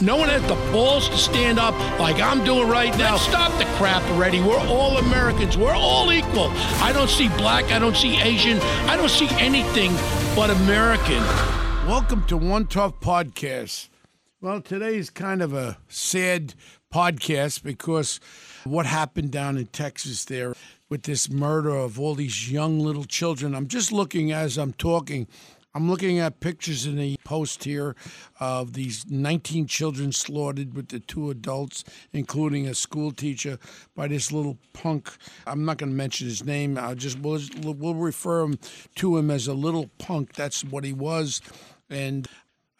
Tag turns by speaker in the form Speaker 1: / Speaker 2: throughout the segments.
Speaker 1: No one has the balls to stand up like I'm doing right now. Stop the crap already. We're all Americans. We're all equal. I don't see black. I don't see Asian. I don't see anything but American. Welcome to One Tough Podcast. Well, today is kind of a sad podcast because what happened down in Texas there with this murder of all these young little children. I'm just looking as I'm talking I'm looking at pictures in the post here of these 19 children slaughtered with the two adults, including a school teacher, by this little punk. I'm not going to mention his name. I'll just we'll, we'll refer him to him as a little punk. That's what he was, and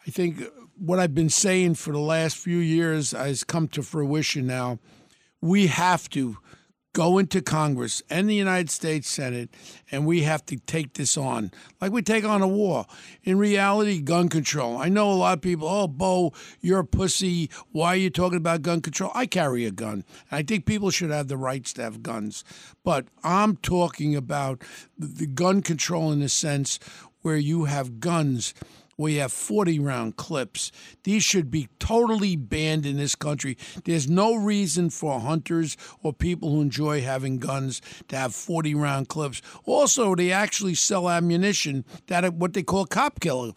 Speaker 1: I think what I've been saying for the last few years has come to fruition now. We have to go into Congress and the United States Senate, and we have to take this on like we take on a war. In reality, gun control. I know a lot of people, oh, Bo, you're a pussy. Why are you talking about gun control? I carry a gun. I think people should have the rights to have guns. But I'm talking about the gun control in the sense where you have guns we have 40 round clips. These should be totally banned in this country. There's no reason for hunters or people who enjoy having guns to have 40 round clips. Also, they actually sell ammunition that what they call cop killer.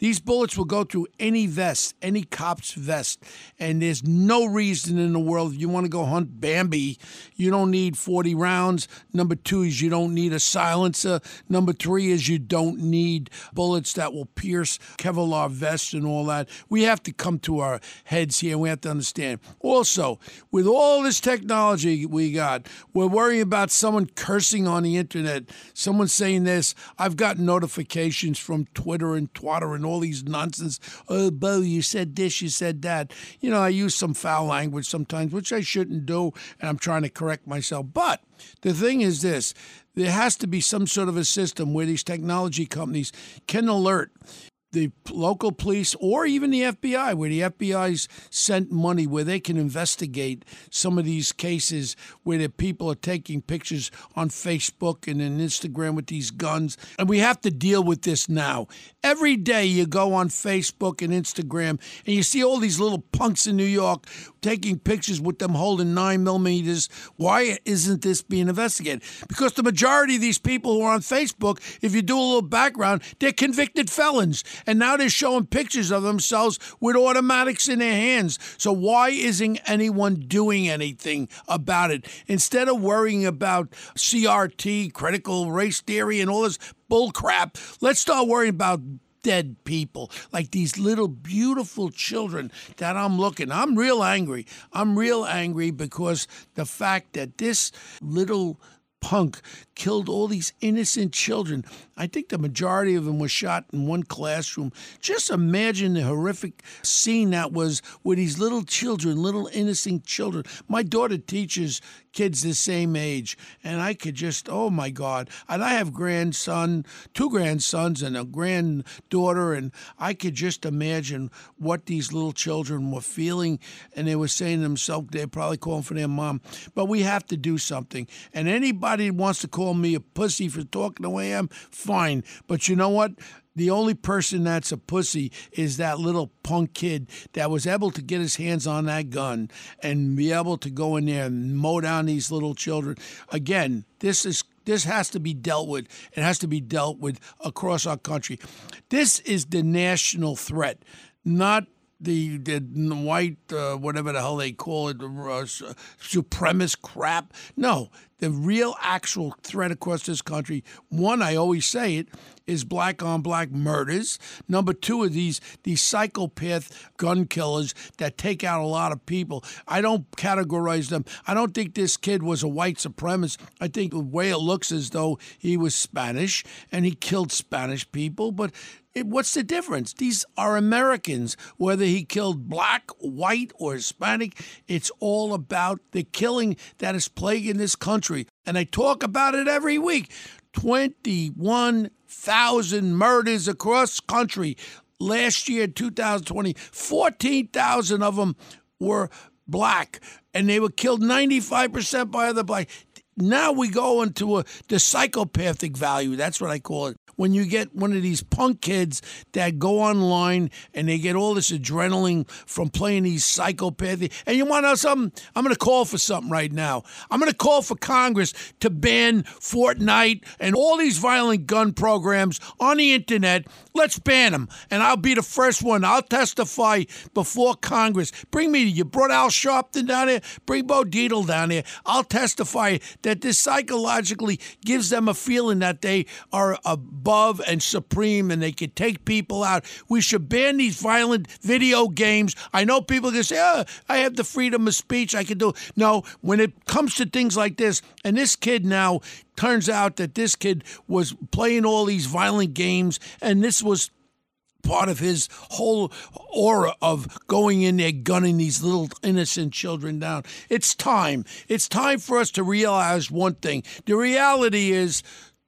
Speaker 1: These bullets will go through any vest, any cop's vest, and there's no reason in the world if you want to go hunt Bambi, you don't need 40 rounds. Number two is you don't need a silencer. Number three is you don't need bullets that will pierce Kevlar vests and all that. We have to come to our heads here we have to understand. Also, with all this technology we got, we're worrying about someone cursing on the internet, someone saying this. I've got notifications from Twitter and Twitter and all all these nonsense. Oh, Bo, you said this, you said that. You know, I use some foul language sometimes, which I shouldn't do, and I'm trying to correct myself. But the thing is this there has to be some sort of a system where these technology companies can alert the local police or even the FBI, where the FBI's sent money where they can investigate some of these cases where the people are taking pictures on Facebook and on Instagram with these guns. And we have to deal with this now. Every day you go on Facebook and Instagram and you see all these little punks in New York taking pictures with them holding nine millimeters. Why isn't this being investigated? Because the majority of these people who are on Facebook, if you do a little background, they're convicted felons. And now they're showing pictures of themselves with automatics in their hands. So why isn't anyone doing anything about it? Instead of worrying about CRT, critical race theory, and all this bull crap, let's start worrying about dead people, like these little beautiful children that I'm looking. I'm real angry. I'm real angry because the fact that this little punk killed all these innocent children. I think the majority of them were shot in one classroom. Just imagine the horrific scene that was with these little children, little innocent children. My daughter teaches kids the same age, and I could just, oh my God. And I have grandson, two grandsons, and a granddaughter, and I could just imagine what these little children were feeling, and they were saying to themselves, they're probably calling for their mom. But we have to do something. And anybody wants to call me a pussy for talking the way I am, fine. But you know what? The only person that's a pussy is that little punk kid that was able to get his hands on that gun and be able to go in there and mow down these little children. Again, this is this has to be dealt with. It has to be dealt with across our country. This is the national threat, not the, the white, uh, whatever the hell they call it, uh, supremacist crap. No, the real actual threat across this country, one, I always say it, is black on black murders. Number two are these these psychopath gun killers that take out a lot of people. I don't categorize them. I don't think this kid was a white supremacist. I think the way it looks as though he was Spanish and he killed Spanish people, but it, what's the difference? These are Americans. Whether he killed black, white, or Hispanic, it's all about the killing that is plaguing this country. And I talk about it every week. 21,000 murders across country. Last year, 2020, 14,000 of them were black, and they were killed 95% by other black. Now we go into a, the psychopathic value. That's what I call it. When you get one of these punk kids that go online and they get all this adrenaline from playing these psychopathy. And you want to know something? I'm going to call for something right now. I'm going to call for Congress to ban Fortnite and all these violent gun programs on the internet. Let's ban them. And I'll be the first one. I'll testify before Congress. Bring me, you brought Al Sharpton down here, bring Bo Dietl down here. I'll testify that this psychologically gives them a feeling that they are above and supreme and they could take people out. We should ban these violent video games. I know people can say, oh, I have the freedom of speech. I can do. No, when it comes to things like this, and this kid now turns out that this kid was playing all these violent games, and this was part of his whole aura of going in there gunning these little innocent children down. It's time. It's time for us to realize one thing. The reality is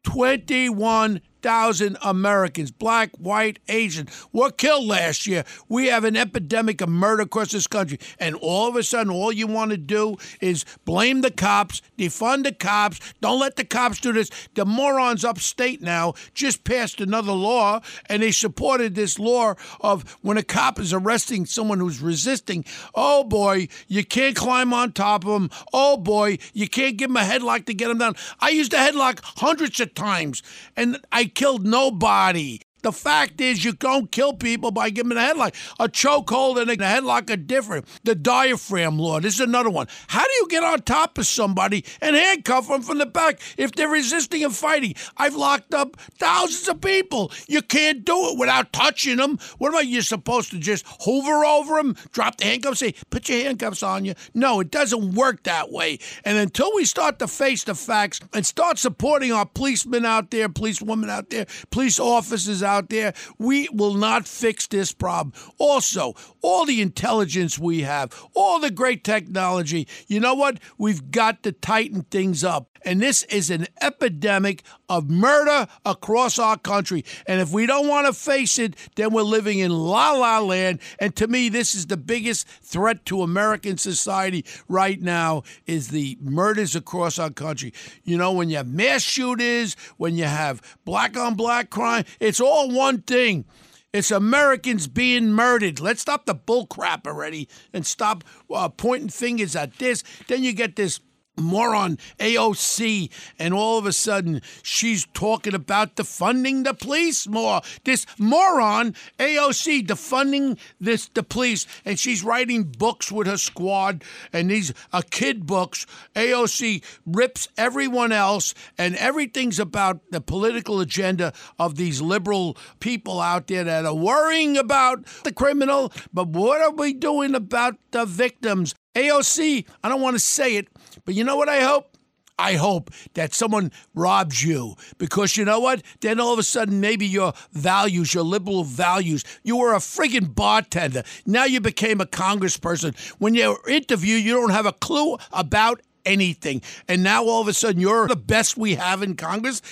Speaker 1: 21 thousand Americans, black, white, Asian, were killed last year. We have an epidemic of murder across this country. And all of a sudden, all you want to do is blame the cops, defund the cops, don't let the cops do this. The morons upstate now just passed another law, and they supported this law of when a cop is arresting someone who's resisting, oh boy, you can't climb on top of them. Oh boy, you can't give them a headlock to get them down. I used a headlock hundreds of times, and I killed nobody. The fact is, you don't kill people by giving them a headlock. A chokehold and a headlock are different. The diaphragm law, this is another one. How do you get on top of somebody and handcuff them from the back if they're resisting and fighting? I've locked up thousands of people. You can't do it without touching them. What about You're supposed to just hover over them, drop the handcuffs, say, put your handcuffs on you? No, it doesn't work that way. And until we start to face the facts and start supporting our policemen out there, policewomen out there, police officers out out there, we will not fix this problem. Also, all the intelligence we have, all the great technology, you know what? We've got to tighten things up. And this is an epidemic of murder across our country. And if we don't want to face it, then we're living in la la land. And to me, this is the biggest threat to American society right now is the murders across our country. You know, when you have mass shooters, when you have black on black crime, it's all one thing. It's Americans being murdered. Let's stop the bull crap already and stop uh, pointing fingers at this. Then you get this moron AOC, and all of a sudden she's talking about defunding the police more. This moron AOC defunding this the police, and she's writing books with her squad, and these are kid books. AOC rips everyone else, and everything's about the political agenda of these liberal people out there that are worrying about the criminal. But what are we doing about the victims? AOC, I don't want to say it, but you know what I hope? I hope that someone robs you because you know what? Then all of a sudden, maybe your values, your liberal values, you were a friggin' bartender. Now you became a congressperson. When you're interviewed, you don't have a clue about anything. And now all of a sudden, you're the best we have in Congress.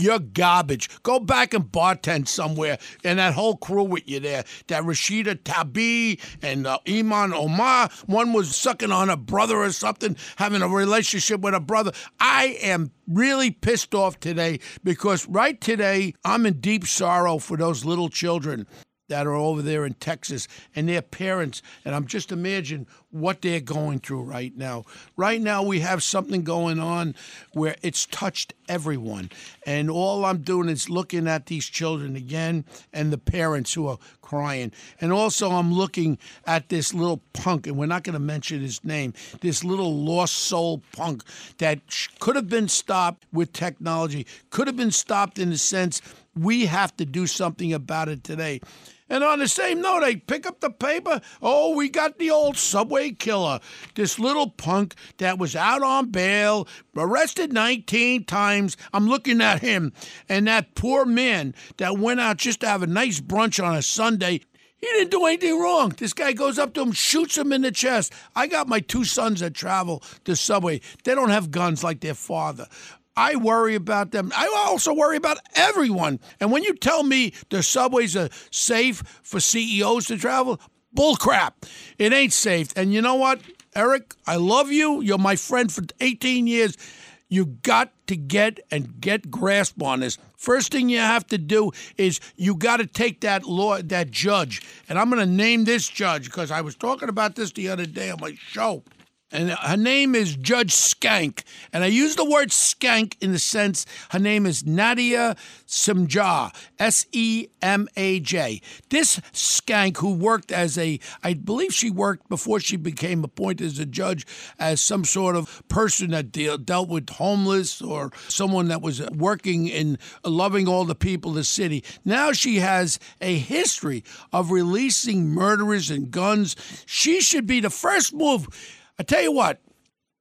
Speaker 1: You're garbage. Go back and bartend somewhere. And that whole crew with you there, that Rashida Tabi and uh, Ilhan Omar, one was sucking on a brother or something, having a relationship with a brother. I am really pissed off today because right today, I'm in deep sorrow for those little children that are over there in Texas and their parents. And I'm just imagine what they're going through right now. Right now, we have something going on where it's touched everyone. And all I'm doing is looking at these children again and the parents who are crying. And also, I'm looking at this little punk, and we're not going to mention his name, this little lost soul punk that could have been stopped with technology, could have been stopped in the sense we have to do something about it today. And on the same note, I pick up the paper. Oh, we got the old subway killer. This little punk that was out on bail, arrested 19 times. I'm looking at him. And that poor man that went out just to have a nice brunch on a Sunday. He didn't do anything wrong. This guy goes up to him, shoots him in the chest. I got my two sons that travel the subway. They don't have guns like their father. I worry about them. I also worry about everyone. And when you tell me the subways are safe for CEOs to travel, bullcrap. It ain't safe. And you know what, Eric? I love you. You're my friend for 18 years. You got to get and get grasp on this. First thing you have to do is you got to take that law, that judge, and I'm going to name this judge because I was talking about this the other day on my show and her name is Judge Skank. And I use the word skank in the sense her name is Nadia Semaj, S E M A J. This skank, who worked as a, I believe she worked before she became appointed as a judge, as some sort of person that deal, dealt with homeless or someone that was working in loving all the people of the city. Now she has a history of releasing murderers and guns. She should be the first move I tell you what,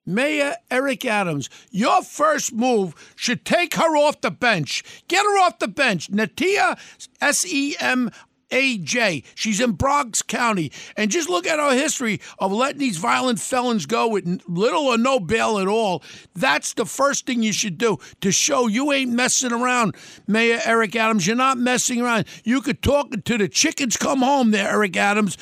Speaker 1: Mayor Eric Adams, your first move should take her off the bench. Get her off the bench. Natia, S E M AJ. She's in Bronx County. And just look at our history of letting these violent felons go with little or no bail at all. That's the first thing you should do to show you ain't messing around, Mayor Eric Adams. You're not messing around. You could talk to the chickens come home there, Eric Adams.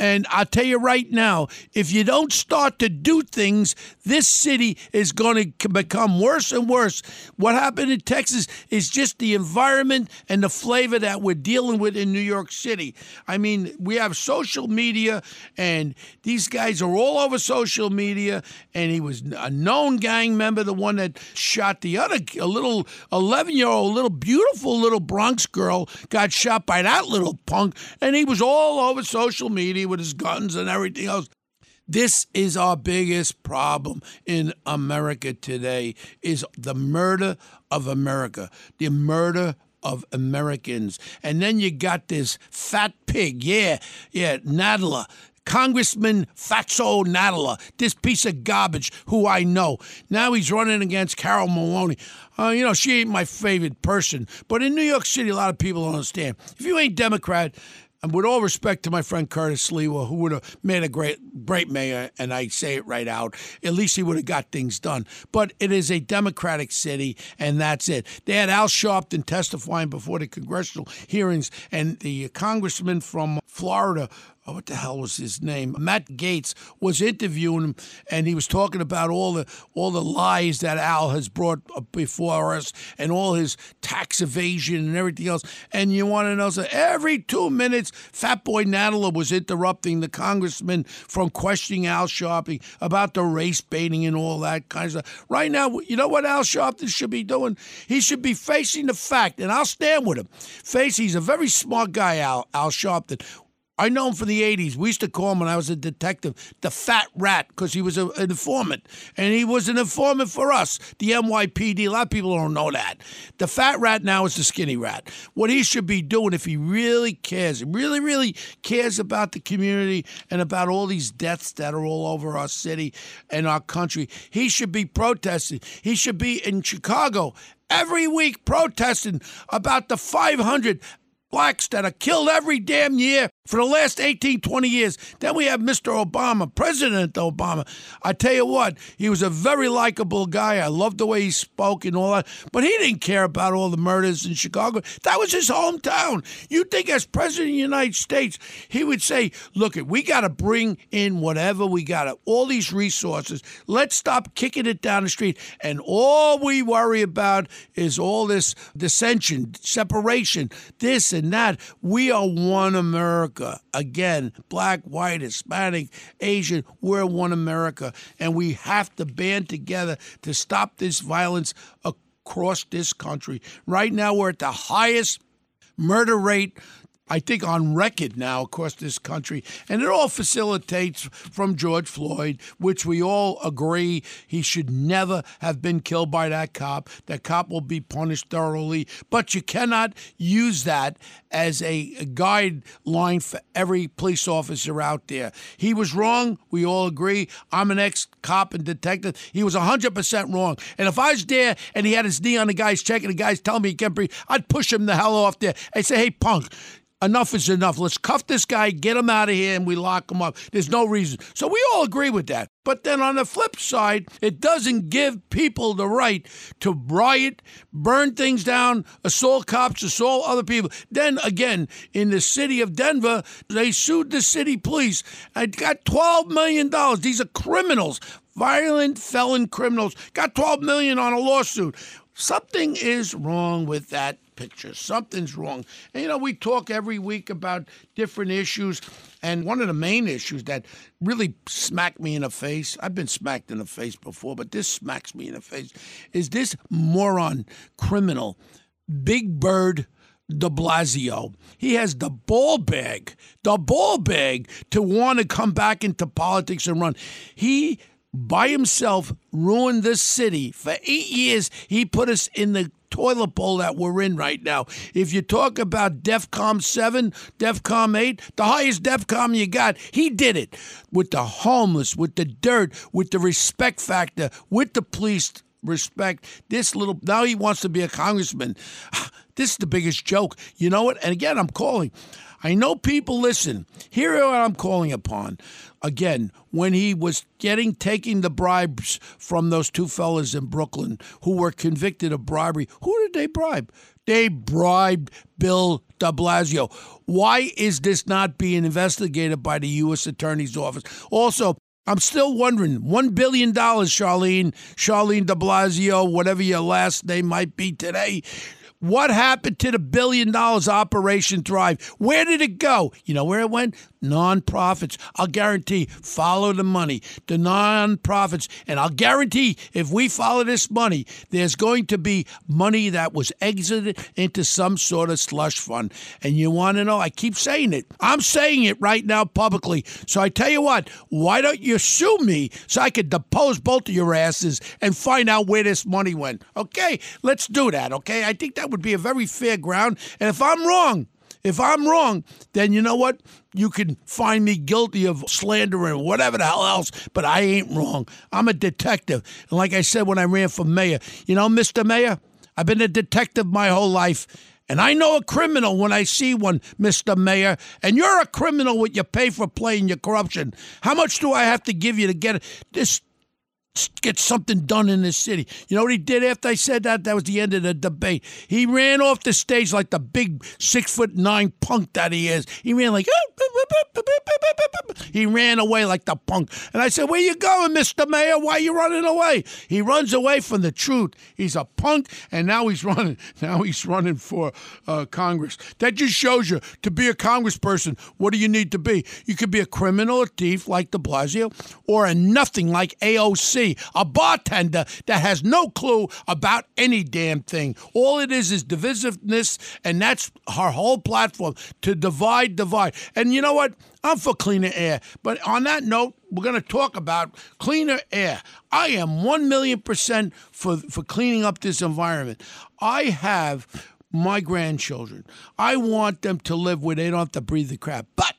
Speaker 1: And I'll tell you right now, if you don't start to do things, this city is going to become worse and worse. What happened in Texas is just the environment and the flavor that we're dealing with in New York City. I mean, we have social media, and these guys are all over social media. And he was a known gang member, the one that shot the other, a little 11 year old, little beautiful little Bronx girl, got shot by that little punk. And he was all over social media with his guns and everything else. This is our biggest problem in America today is the murder of America. The murder of Americans. And then you got this fat pig, yeah, yeah, Nadler. Congressman Fatso Nadler, this piece of garbage who I know. Now he's running against Carol Maloney. Uh, you know, she ain't my favorite person. But in New York City, a lot of people don't understand. If you ain't Democrat, and with all respect to my friend Curtis Sliwa, who would have made a great, great mayor, and I say it right out, at least he would have got things done. But it is a Democratic city, and that's it. They had Al Sharpton testifying before the congressional hearings, and the congressman from Florida oh, what the hell was his name? Matt Gaetz was interviewing him, and he was talking about all the all the lies that Al has brought before us, and all his tax evasion and everything else. And you want to know? So every two minutes, Fat Boy Nadler was interrupting the congressman from questioning Al Sharpton about the race baiting and all that kind of stuff. Right now, you know what Al Sharpton should be doing? He should be facing the fact, and I'll stand with him. Face, he's a very smart guy, Al Al Sharpton. I know him from the 80s. We used to call him when I was a detective the Fat Rat because he was a, an informant. And he was an informant for us, the NYPD. A lot of people don't know that. The Fat Rat now is the Skinny Rat. What he should be doing if he really cares, really, really cares about the community and about all these deaths that are all over our city and our country, he should be protesting. He should be in Chicago every week protesting about the 500 blacks that are killed every damn year for the last 18, 20 years. Then we have Mr. Obama, President Obama. I tell you what, he was a very likable guy. I loved the way he spoke and all that. But he didn't care about all the murders in Chicago. That was his hometown. You think, as President of the United States, he would say, look, we got to bring in whatever we got, all these resources. Let's stop kicking it down the street. And all we worry about is all this dissension, separation, this and that. We are one America. Again, black, white, Hispanic, Asian, we're one America. And we have to band together to stop this violence across this country. Right now, we're at the highest murder rate I think, on record now across this country. And it all facilitates from George Floyd, which we all agree he should never have been killed by that cop. That cop will be punished thoroughly. But you cannot use that as a guideline for every police officer out there. He was wrong. We all agree. I'm an ex cop and detective. He was 100% wrong. And if I was there and he had his knee on the guy's check and the guy's telling me he can't breathe, I'd push him the hell off there and say, hey, punk, enough is enough. Let's cuff this guy, get him out of here, and we lock him up. There's no reason. So we all agree with that. But then on the flip side, it doesn't give people the right to riot, burn things down, assault cops, assault other people. Then again, in the city of Denver, they sued the city police and got $12 million. These are criminals, violent felon criminals, got 12 million on a lawsuit. Something is wrong with that picture. Something's wrong. And, you know, we talk every week about different issues. And one of the main issues that really smacked me in the face, I've been smacked in the face before, but this smacks me in the face, is this moron criminal, Big Bird de Blasio. He has the ball bag, the ball bag to want to come back into politics and run. He by himself ruined this city. For eight years, he put us in the toilet bowl that we're in right now. If you talk about DEFCON 7, DEFCON 8, the highest DEFCON you got, he did it with the homeless, with the dirt, with the respect factor, with the police respect. This little, now he wants to be a congressman. This is the biggest joke. You know what? And again, I'm calling. I know people listen. Here what I'm calling upon. Again, when he was getting taking the bribes from those two fellas in Brooklyn who were convicted of bribery, who did they bribe? They bribed Bill de Blasio. Why is this not being investigated by the U.S. Attorney's Office? Also, I'm still wondering, $1 billion, Charlene, Charlene de Blasio, whatever your last name might be today. What happened to the billion dollars Operation Thrive? Where did it go? You know where it went? Nonprofits. I'll guarantee, follow the money. The nonprofits. And I'll guarantee if we follow this money, there's going to be money that was exited into some sort of slush fund. And you want to know, I keep saying it. I'm saying it right now publicly. So I tell you what, why don't you sue me so I could depose both of your asses and find out where this money went? Okay? Let's do that, okay? I think that would be a very fair ground. And if I'm wrong, if I'm wrong, then you know what? You can find me guilty of slander or whatever the hell else, but I ain't wrong. I'm a detective. And like I said when I ran for mayor, you know, Mr. Mayor, I've been a detective my whole life. And I know a criminal when I see one, Mr. Mayor. And you're a criminal with your pay for playing your corruption. How much do I have to give you to get this get something done in this city. You know what he did after I said that? That was the end of the debate. He ran off the stage like the big six foot nine punk that he is. He ran like he ran away like the punk. And I said, "Where you going, Mister Mayor? Why you running away?" He runs away from the truth. He's a punk, and now he's running. Now he's running for uh, Congress. That just shows you to be a congressperson. What do you need to be? You could be a criminal, a thief like De Blasio, or a nothing like AOC a bartender that has no clue about any damn thing. All it is is divisiveness, and that's her whole platform to divide, divide. And you know what? I'm for cleaner air. But on that note, we're going to talk about cleaner air. I am 1 million percent for, for cleaning up this environment. I have my grandchildren. I want them to live where they don't have to breathe the crap. But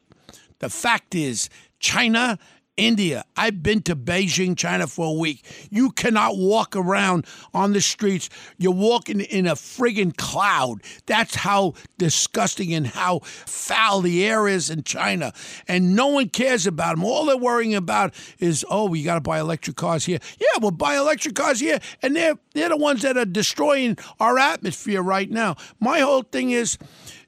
Speaker 1: the fact is, China India. I've been to Beijing, China for a week. You cannot walk around on the streets. You're walking in a friggin' cloud. That's how disgusting and how foul the air is in China. And no one cares about them. All they're worrying about is, oh, we got to buy electric cars here. Yeah, we'll buy electric cars here. And they're, they're the ones that are destroying our atmosphere right now. My whole thing is,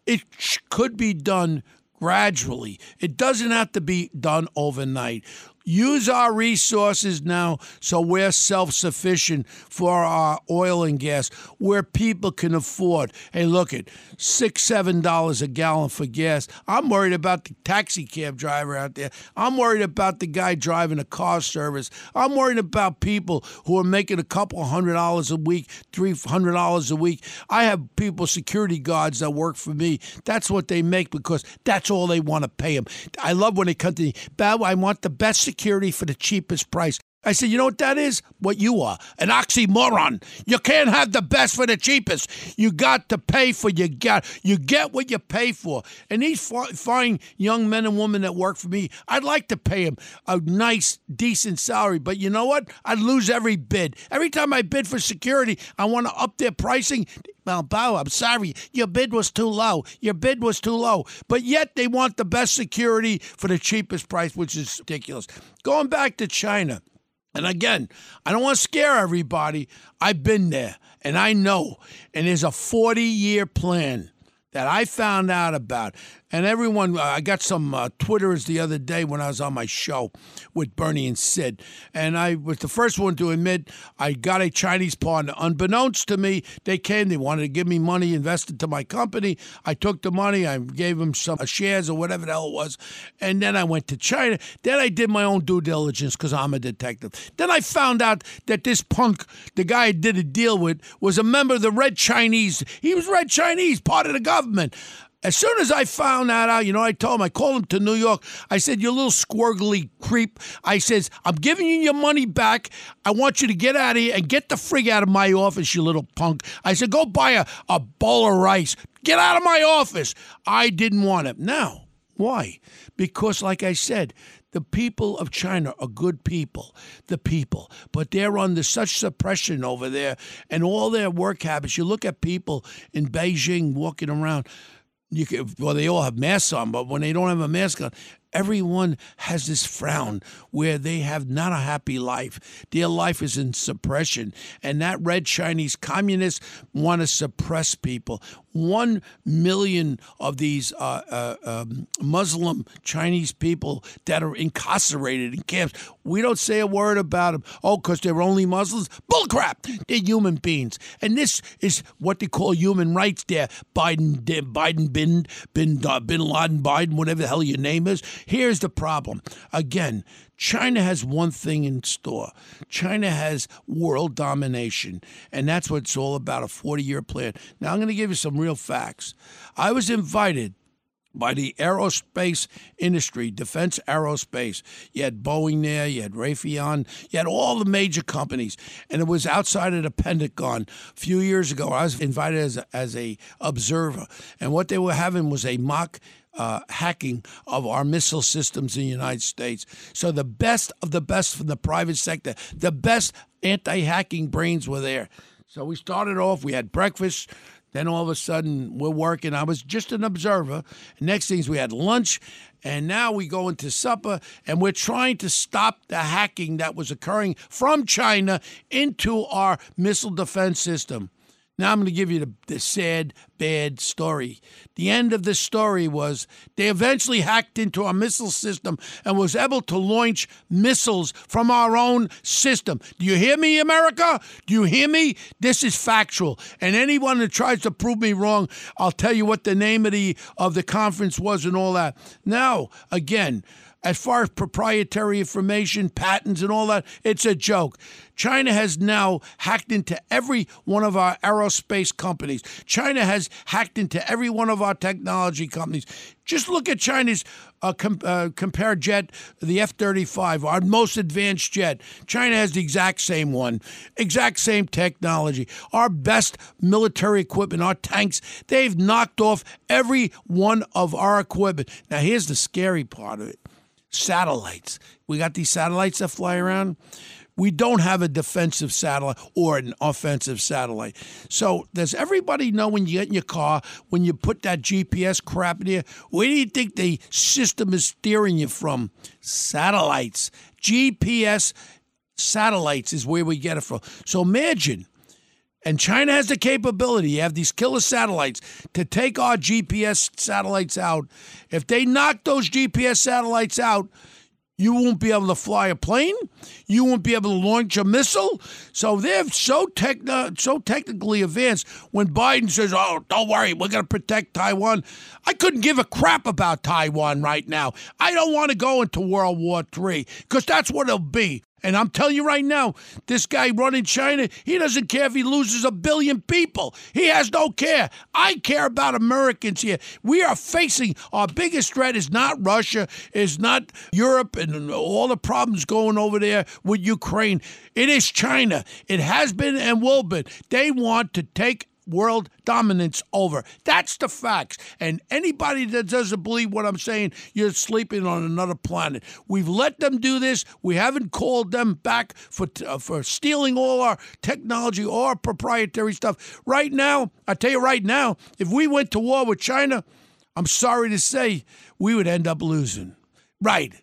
Speaker 1: it could be done gradually. It doesn't have to be done overnight use our resources now so we're self sufficient for our oil and gas, where people can afford. Hey, look at six, seven dollars a gallon for gas. I'm worried about the taxi cab driver out there. I'm worried about the guy driving a car service. I'm worried about people who are making a couple hundred dollars a week, three hundred dollars a week. I have people, security guards that work for me. That's what they make because that's all they want to pay them. I love when they come to me, I want the best security for the cheapest price. I said, you know what that is? What you are an oxymoron. You can't have the best for the cheapest. You got to pay for you got. You get what you pay for. And these fine young men and women that work for me, I'd like to pay them a nice, decent salary. But you know what? I'd lose every bid. Every time I bid for security, I want to up their pricing. Well, Bo, I'm sorry. Your bid was too low. Your bid was too low. But yet they want the best security for the cheapest price, which is ridiculous. Going back to China. And again, I don't want to scare everybody. I've been there and I know. And there's a 40 year plan that I found out about. And everyone, uh, I got some uh, Twitters the other day when I was on my show with Bernie and Sid. And I was the first one to admit I got a Chinese partner. Unbeknownst to me, they came, they wanted to give me money invested to my company. I took the money, I gave them some shares or whatever the hell it was. And then I went to China. Then I did my own due diligence because I'm a detective. Then I found out that this punk, the guy I did a deal with, was a member of the Red Chinese. He was Red Chinese, part of the government. As soon as I found that out, you know, I told him, I called him to New York. I said, You little squirgly creep. I says, I'm giving you your money back. I want you to get out of here and get the frig out of my office, you little punk. I said, Go buy a, a bowl of rice. Get out of my office. I didn't want it. Now, why? Because, like I said, the people of China are good people, the people, but they're under such suppression over there and all their work habits. You look at people in Beijing walking around you can, well, they all have masks on, but when they don't have a mask on, everyone has this frown where they have not a happy life. Their life is in suppression. And that red Chinese communists want to suppress people. One million of these uh, uh, um, Muslim Chinese people that are incarcerated in camps. We don't say a word about them. Oh, because they're only Muslims? Bullcrap. They're human beings. And this is what they call human rights there. Biden, Biden, bin, bin, uh, bin Laden, Biden, whatever the hell your name is. Here's the problem. Again, China has one thing in store. China has world domination, and that's what it's all about a 40 year plan. Now, I'm going to give you some real facts. I was invited by the aerospace industry, defense aerospace. You had Boeing there, you had Raytheon, you had all the major companies, and it was outside of the Pentagon. A few years ago, I was invited as a, as a observer, and what they were having was a mock uh, hacking of our missile systems in the United States. So the best of the best from the private sector, the best anti-hacking brains were there. So we started off. We had breakfast. Then all of a sudden we're working. I was just an observer. Next things we had lunch, and now we go into supper, and we're trying to stop the hacking that was occurring from China into our missile defense system. Now I'm going to give you the, the, sad, bad story. The end of the story was they eventually hacked into our missile system and was able to launch missiles from our own system. Do you hear me, America? Do you hear me? This is factual. And anyone that tries to prove me wrong, I'll tell you what the name of the of the conference was and all that. Now, again, as far as proprietary information, patents, and all that, it's a joke. China has now hacked into every one of our aerospace companies. China has hacked into every one of our technology companies. Just look at China's uh, com- uh, compare jet, the F 35, our most advanced jet. China has the exact same one, exact same technology. Our best military equipment, our tanks, they've knocked off every one of our equipment. Now, here's the scary part of it satellites. We got these satellites that fly around. We don't have a defensive satellite or an offensive satellite. So, does everybody know when you get in your car, when you put that GPS crap in here, where do you think the system is steering you from? Satellites. GPS satellites is where we get it from. So, imagine and China has the capability, you have these killer satellites, to take our GPS satellites out. If they knock those GPS satellites out, you won't be able to fly a plane. You won't be able to launch a missile. So they're so techno- so technically advanced. When Biden says, "Oh, don't worry, we're going to protect Taiwan," I couldn't give a crap about Taiwan right now. I don't want to go into World War III because that's what it'll be. And I'm telling you right now, this guy running China, he doesn't care if he loses a billion people. He has no care. I care about Americans here. We are facing our biggest threat is not Russia, is not Europe and all the problems going over there with Ukraine. It is China. It has been and will be. They want to take world dominance over. That's the facts. And anybody that doesn't believe what I'm saying, you're sleeping on another planet. We've let them do this. We haven't called them back for uh, for stealing all our technology, all our proprietary stuff. Right now, I tell you right now, if we went to war with China, I'm sorry to say, we would end up losing. Right.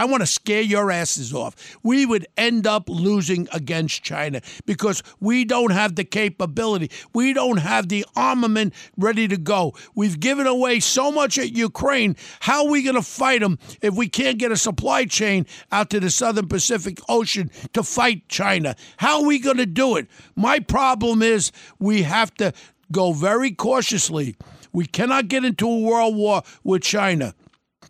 Speaker 1: I want to scare your asses off. We would end up losing against China because we don't have the capability. We don't have the armament ready to go. We've given away so much at Ukraine. How are we going to fight them if we can't get a supply chain out to the southern Pacific Ocean to fight China? How are we going to do it? My problem is we have to go very cautiously. We cannot get into a world war with China.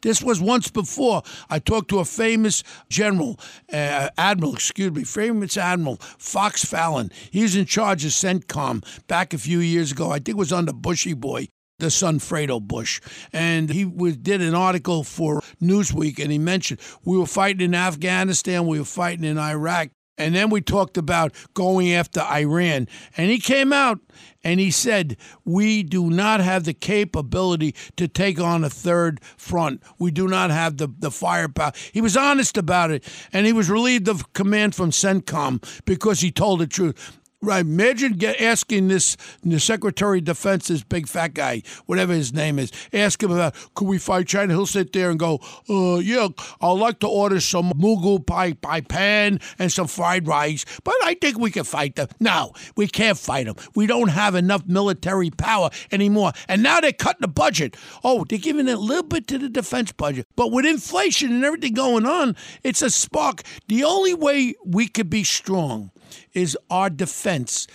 Speaker 1: This was once before. I talked to a famous general, uh, admiral, excuse me, famous admiral, Fox Fallon. He's in charge of CENTCOM back a few years ago. I think it was under Bushy Boy the son Fredo Bush, and he was, did an article for Newsweek, and he mentioned we were fighting in Afghanistan, we were fighting in Iraq, and then we talked about going after Iran, and he came out and he said, We do not have the capability to take on a third front. We do not have the, the firepower. He was honest about it, and he was relieved of command from CENTCOM because he told the truth. Right. Imagine get, asking this the Secretary of Defense, this big fat guy, whatever his name is, ask him about could we fight China? He'll sit there and go, uh, yeah, I'd like to order some mugu pie, pie pan and some fried rice, but I think we can fight them. No, we can't fight them. We don't have enough military power anymore. And now they're cutting the budget. Oh, they're giving a little bit to the defense budget. But with inflation and everything going on, it's a spark. The only way we could be strong is our defense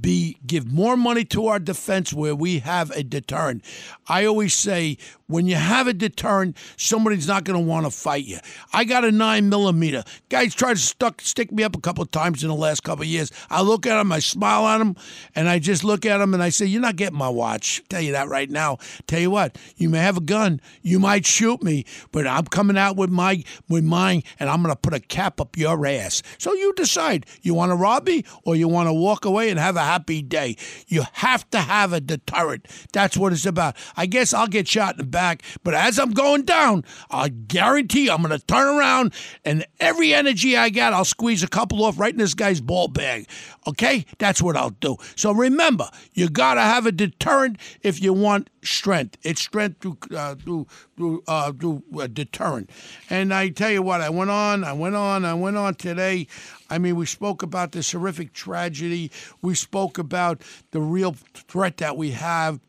Speaker 1: be give more money to our defense where we have a deterrent. I always say when you have a deterrent, somebody's not going to want to fight you. I got a nine millimeter. Guys tried to stuck, stick me up a couple times in the last couple years. I look at him, I smile at him, and I just look at him and I say, "You're not getting my watch." Tell you that right now. Tell you what, you may have a gun, you might shoot me, but I'm coming out with my with mine, and I'm going to put a cap up your ass. So you decide. You want to rob me, or you want to walk away and have a happy day. You have to have a deterrent. That's what it's about. I guess I'll get shot in the back, but as I'm going down, I guarantee I'm going to turn around and every energy I got, I'll squeeze a couple off right in this guy's ball bag. Okay? That's what I'll do. So remember, you got to have a deterrent if you want strength. It's strength through uh, through through, uh, through uh, deterrent. And I tell you what, I went on, I went on, I went on today. I mean, we spoke about this horrific tragedy. We spoke about the real threat that we have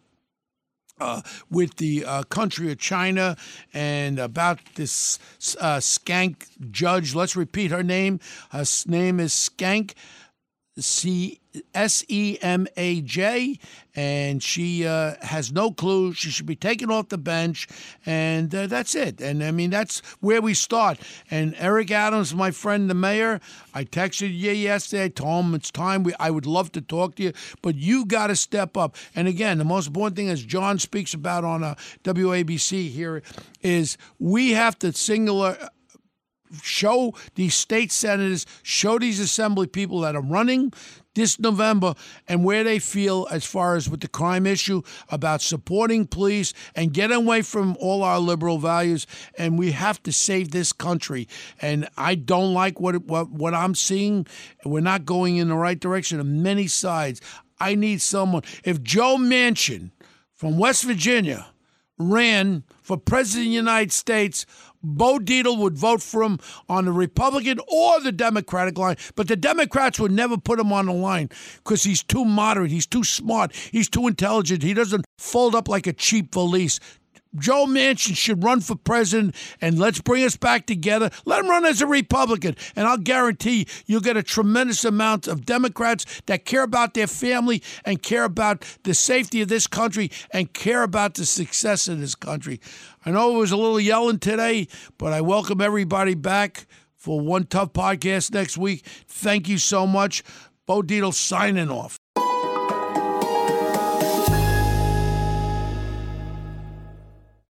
Speaker 1: uh, with the uh, country of China and about this uh, skank judge. Let's repeat her name. Her name is Skank. C S E M A J, and she uh, has no clue. She should be taken off the bench, and uh, that's it. And I mean, that's where we start. And Eric Adams, my friend, the mayor, I texted you yesterday. I told him it's time. We, I would love to talk to you, but you got to step up. And again, the most important thing, as John speaks about on uh, WABC here, is we have to singular show these state senators, show these assembly people that are running this November and where they feel as far as with the crime issue about supporting police and getting away from all our liberal values. And we have to save this country. And I don't like what what what I'm seeing. We're not going in the right direction on many sides. I need someone. If Joe Manchin from West Virginia ran for president of the United States, Bo Dietl would vote for him on the Republican or the Democratic line, but the Democrats would never put him on the line because he's too moderate, he's too smart, he's too intelligent, he doesn't fold up like a cheap valise. Joe Manchin should run for president and let's bring us back together. Let him run as a Republican. And I'll guarantee you'll get a tremendous amount of Democrats that care about their family and care about the safety of this country and care about the success of this country. I know it was a little yelling today, but I welcome everybody back for one tough podcast next week. Thank you so much. Bo Dietl signing off.